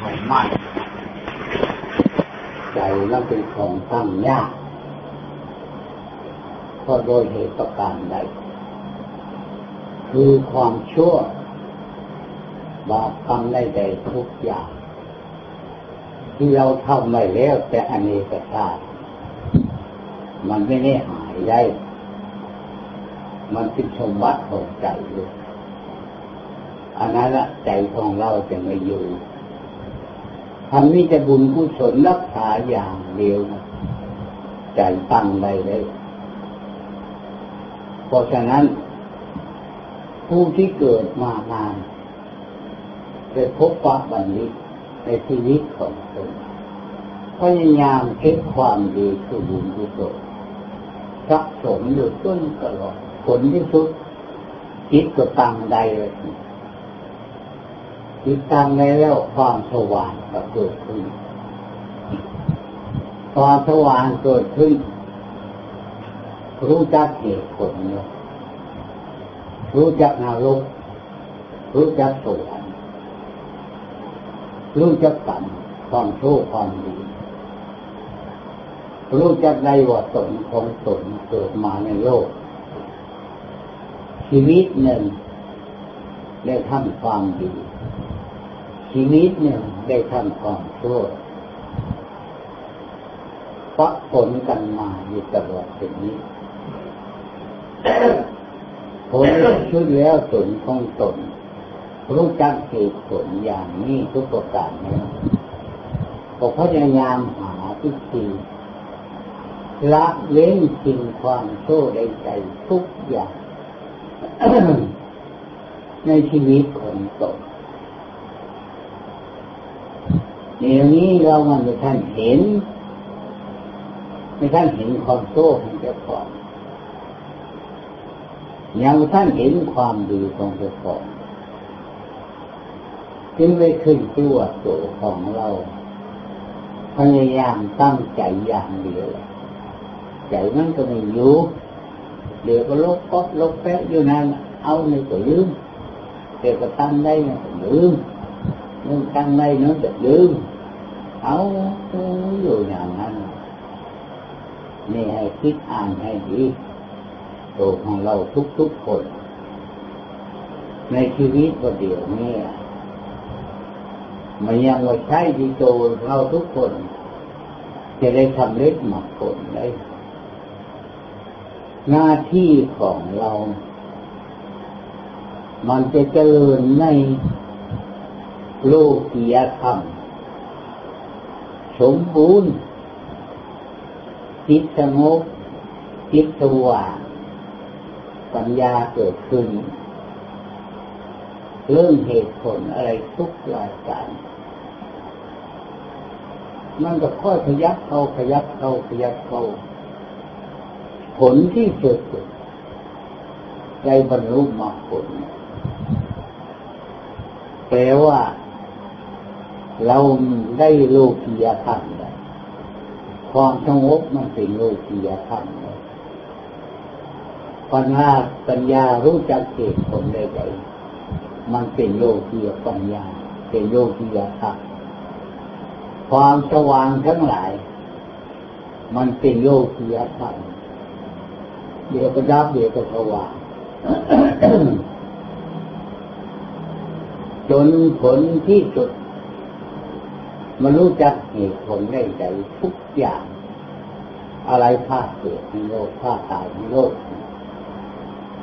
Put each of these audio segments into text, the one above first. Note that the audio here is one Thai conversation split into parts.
ของมันใจนั้นเป็นของตั้งยากเพราะโดยเหตุประการใด คือความชั่ว บาปทำได้ใดทุกอย่าง ที่เราทำไม่แล้ว แต่อเนกชาติ มันไม่ได้หายได้ มันเป็นสมบัติของใจเลยอันนั้นละใจของเราจะไม่อยู่ ทำนี้จะบุญกุศลรักษาอย่างเดียวนะใจตั้งได้เลยเพราะฉะนั้น ผู้ที่เกิดมานานได้พบปะบัณฑิตในชีวิตของตนพยายามเก็บความดีคือบุญกุศลสะสมอยู่ต้นตลอดผลที่สุดจิตก็ตั้งได้เลย จิตตั้งแล้วความสว่างก็เกิดขึ้น ความสว่างเกิดขึ้น รู้จักเหตุผลเนาะรู้จักนรกรู้จักสวรรค์รู้จักกรรมความชั่วความดีรู้จักในว่าตนของตนเกิดมาในโลก ชีวิตหนึ่งได้ทำความดี ชีวิตหนึ่งได้ทำความชั่วปะผลกันมาอยู่ตลอดอย่งนี้ผลชุดแล้วตนของตนรู้จักเหตุผลอย่างนี้ทุกประการแล้วก็พยายามหาทิ่ธีละเว้นสิ่งความโซ่ใดใจทุกอย่าง ในชีวิตของตน เดี๋ยวนี้เรามันไม่ท่านเห็นไม่ท่านเห็นความโซ่ของเจ้าของยังท่านเห็นความดีของเจ้าของจึงไม่ขึ้นตัวตัวของเราพยายามตั้งใจอย่างเดียวใจมันก็ไม่อยู่เดี๋ยวก็ลบก็ลบแป๊ะอยู่นั่นเอาในก็ลืมเดี๋ยวก็ตั้งได้ก็ลืมนึกตั้งได้ nó จะลืม เอาอยู่อย่างนั้นนี่ให้คิดอ่านให้ดีตัวของเราทุกๆคน ในชีวิตวันเดียวนี้มันยังว่าใช่ที่ตัวเราทุกคน จะได้ทำเล็กหมักผลได้ หน้าที่ของเรา มันจะเจริญในโลกียธรรม สมบูรณ์จิตสงบจิตสว่างปัญญาเกิดขึ้น เรื่องเหตุผลอะไรทุกรายการมันก็ค่อยขยับเข้าขยับเข้าขยับเข้าผลที่สุดได้บรรลุมรรคผลแปลว่า เราได้โลกียธรรมได้ความสงบมันเป็นโลกียธรรมปัญญาปัญญารู้จักเหตุผลได้ไงมันเป็นโลกียปัญญา เป็นโลกียธรรมความสว่างทั้งหลาย มันเป็นโลกียธรรมเดี๋ยวก็ดับเดี๋ยวก็สว่างจนผลที่สุด มันรู้จักเหตุผลได้ใจทุกอย่าง อะไรพาเกิดในโลกพาตายในโลก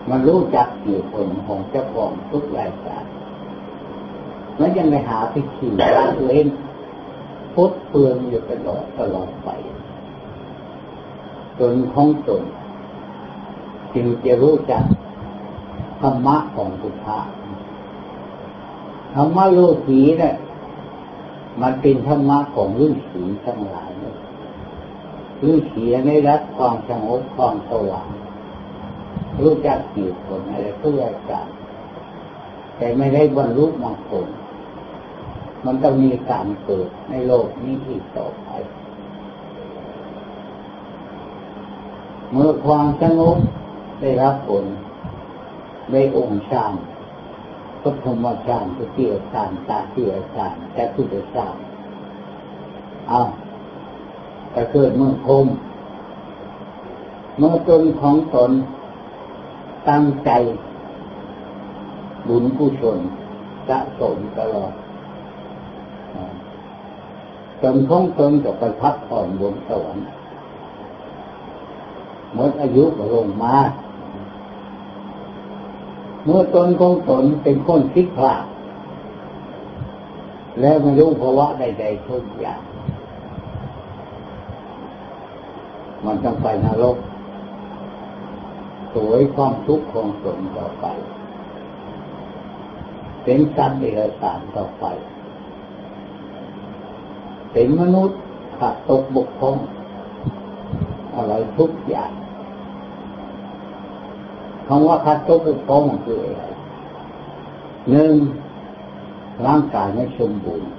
มันรู้จักเหตุผลของเจ้าของทุกรายการแล้วยังไปหาพิธีละเล่นพุทเปลืองอยู่ตลอดตลอดไปจนของตนจึงจะรู้จักธรรมะของพุทธะธรรมะโลกีเนี่ย มันเป็นธรรมะของฤาษีทั้งหลายฤาษีในรักความสงบความสว่างรู้จักเหตุผลอะไรเพื่อการแต่ไม่ได้บรรลุมรรคผล มันต้องมีการเกิดในโลกนี้อีกต่อไป เมื่อความสงบได้รับผลได้องค์ฌา นปฐมฌานทุติยฌานตาติยฌานแต่ทุติยฌานเอาแต่เกิดเมื่อคมเมื่อตนของตนตั้งใจบุญผู้ชนสะสมตลอดจนของตนจะไปพักผ่อนบนสวรรค์หมดอายุก็ลงมา มื่อตนของตนเป็นคนคิดพลาดแล้วไม่รู้ภาวะใดๆทุกอย่าง มันต้องไปนรกสวยความทุกข์ของตนต่อไป เป็นสัตว์เดรัจฉานต่อไป เป็นมนุษย์ขาดตกบกพร่องอะไรทุกอย่าง คำว่าขาดตกบกพร่องคืออะไรหนึ่งร่างกายไม่สมบูรณ์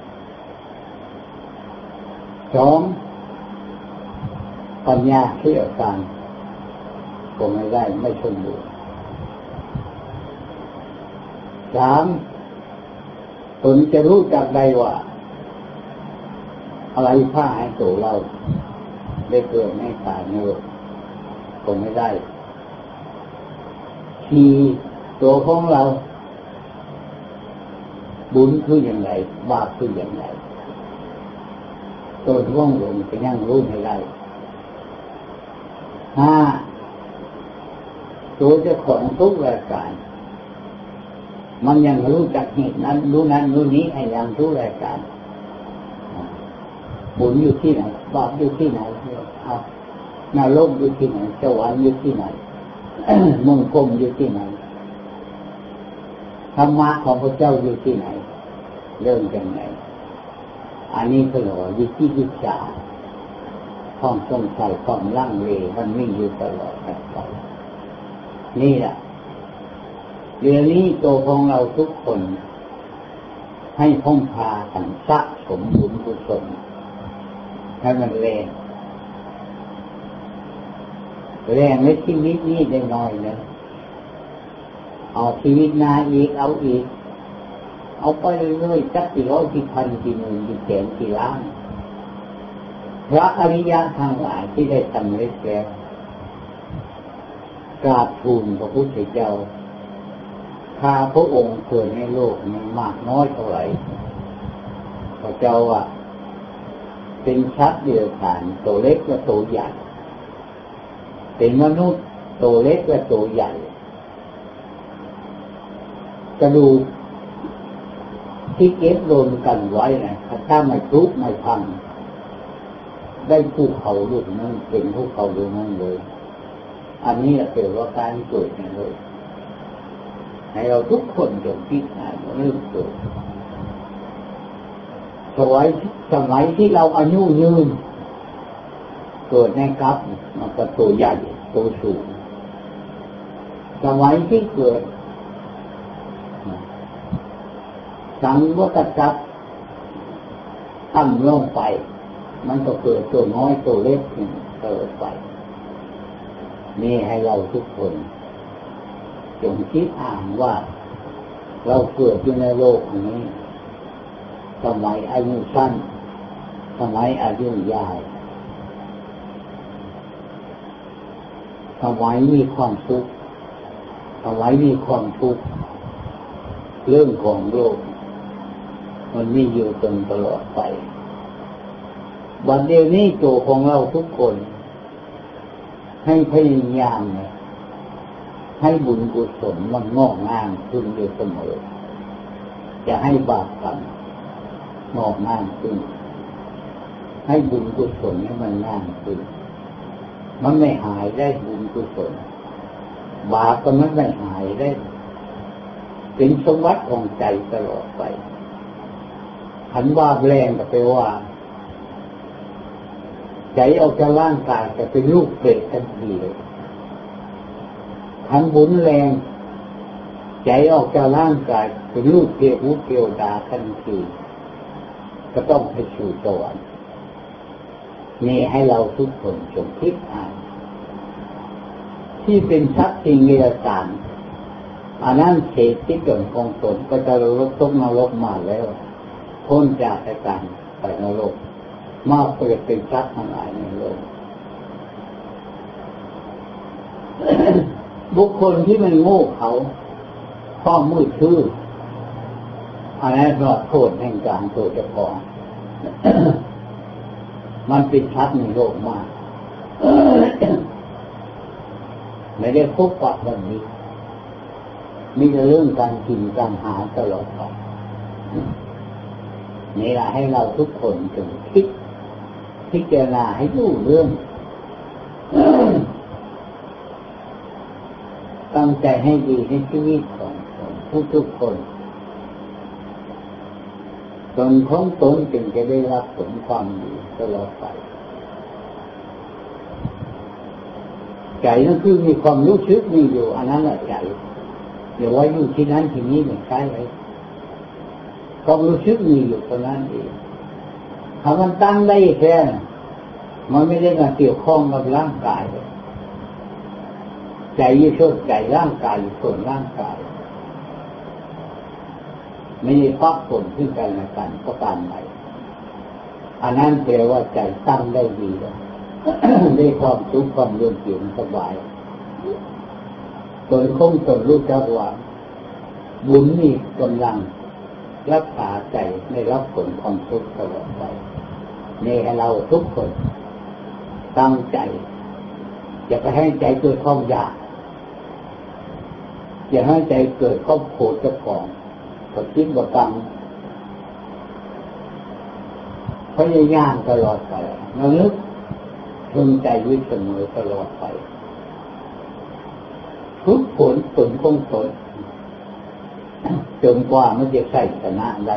สองปัญญาเที่ยวการก็ไม่ได้ไม่สมบูรณ์สามตนจะรู้จักได้ว่า อะไรผ้าให้ตัวเราได้เกิดไม่ตายในโลกก็ไม่ได้ ทีตัวของเรา บุญคืออย่างไรบาปคืออย่างไรตัวร่วงลงจะยังรู้ไม่ได้ห้าตัวเจ้าของทุกรายการมันยังรู้จักเหตุนั้น รู้นั้นรู้นี้ให้ยังทุกรายการบุญอยู่ที่ไหนบาปอยู่ที่ไหนเอานรกอยู่ที่ไหนสวรรค์อยู่ที่ไหน มงคลอยู่ที่ไหนธรรมะของพระเจ้าอยู่ที่ไหน เริ่มยังไงอันนี้คือว่าวิจิตรจาความสงสัยความลังเลมันไมีอยู่ตลอดไปนี่แหละเรื่องนี้ตัวของเราทุกคน ให้พ้องพาสังสะสมบุญกุศลให้มันแรง แรงในชีวิตนี้ได้น้อยนะเอาชีวิตนาอีกเอาอีก เอาไปเรื่อยๆสักกี่ร้อยกี่พันกี่หมื่นกี่แสนกี่ล้านพระอริยะทางหลายที่ได้สำเร็จแล้วกราบทูลพระพุทธเจ้าข้าพระองค์เกิดในโลกนี้มากน้อยเท่าไหร่พระเจ้าว่าเป็นชัดเดียวกันตัวเล็กและตัวใหญ่ เป็นมนุษย์ตัวเล็กและตัวใหญ่ กระดูกที่เก็บรวมกันไว้นะถ้าไม่ทุกไม่พังได้ภูเขาลูกนั้นเป็นภูเขาลูกนั้นเลย อันนี้เกิดว่าการเกิดในโลกให้เราทุกคนจงคิดหาเรื่องเกิดสมัยสมัยที่เราอายุยืนเกิดในกับ มันก็ตัวใหญ่ ตัวสูงสมัยที่เกิดสังวัตจักรตั้งลงไป มันก็เกิดตัวน้อยตัวเล็กขึ้นเกิดไป นี่ให้เราทุกคนจงคิดอ่านว่า เราเกิดอยู่ในโลกนี้ สมัยอายุสั้น สมัยอายุยาว สมัยมีความทุกข์สมัยมีความทุกข์เรื่องของโลก มันมีอยู่จนตลอดไปวันเดียวนี้ตัวของเราทุกคน ให้พยายามให้บุญกุศลมันงอกงามขึ้นอยู่เสมอ จะให้บาปกรรมงอกงามขึ้น ให้บุญกุศลให้มันงามขึ้น มันไม่หายได้บุญกุศลบาปก็มันไม่หายได้ เป็นสมบัติของใจตลอดไปขันว่าแรงก็ไปว่า ใจออกจากร่างกายจะเป็นลูกเปรตทันทีเลยทันบุญแรง ใจออกจากร่างกายเป็นลูกเกลียวเกลียวดาทันทีก็ต้องไปสู่สวรรค์ นี่ให้เราทุกคนจงคิดอ่านที่เป็นทรัพย์สินเงินสารอันนั้นเศษที่เกิดของตนก็จะลดตกนรกมาแล้วพ้นจากการไปนรกมาเปิดเป็นชัดทั้งหลายในโลก บุคคลที่มันโง่เขาข้อมืดชื่ออันนั้นก็โทษแห่งการตัวเจ้าของ มันเป็นชัดในโลกมาก ไม่ได้พบปะแบบนี้ มีแต่เรื่องการกินการหาตลอดไปนี่แหละให้เราทุกคนจงคิดพิจารณาให้รู้เรื่อง ตั้งใจให้ดีในชีวิตของทุกๆคน ตนของตนจึงจะได้รับผลความดีตลอดไปใจนั่นคือมีความรู้สึกมีอยู่ อันนั้นแหละใจอย่าไว้อยู่ที่นั้นที่นี้ไม่ใช่เลยความรู้สึกมีอยู่ตรงนั้นเองถ้ามันตั้งได้แค่มันไม่ได้มาเกี่ยวข้องกับร่างกาย ใจยิ่งชดใจร่างกายส่วนร่างกาย ม่ได้พักผลขึ้นกันในการประการใหม่อันนั้นแปลว่าใจตั้งได้ดีแล้วได้ความสุขความเรื่อเย็นสบายตนคงตนรู้จักว่าบุญมีกำลังรักษาใจในรับผลความทุกข์ตลอดไปในให้เราทุกคนตั้งใจอย่าไปให้ใจเกิดความอยากอย่าให้ใจเกิดความโกรธเจ้าของ ก็คิดว่ากังพยายามตลอดไปนึกพึงใจวิเสมอตลอดไปทุกผลผลคงผลจนกว่ามันจะใส่ชนะได้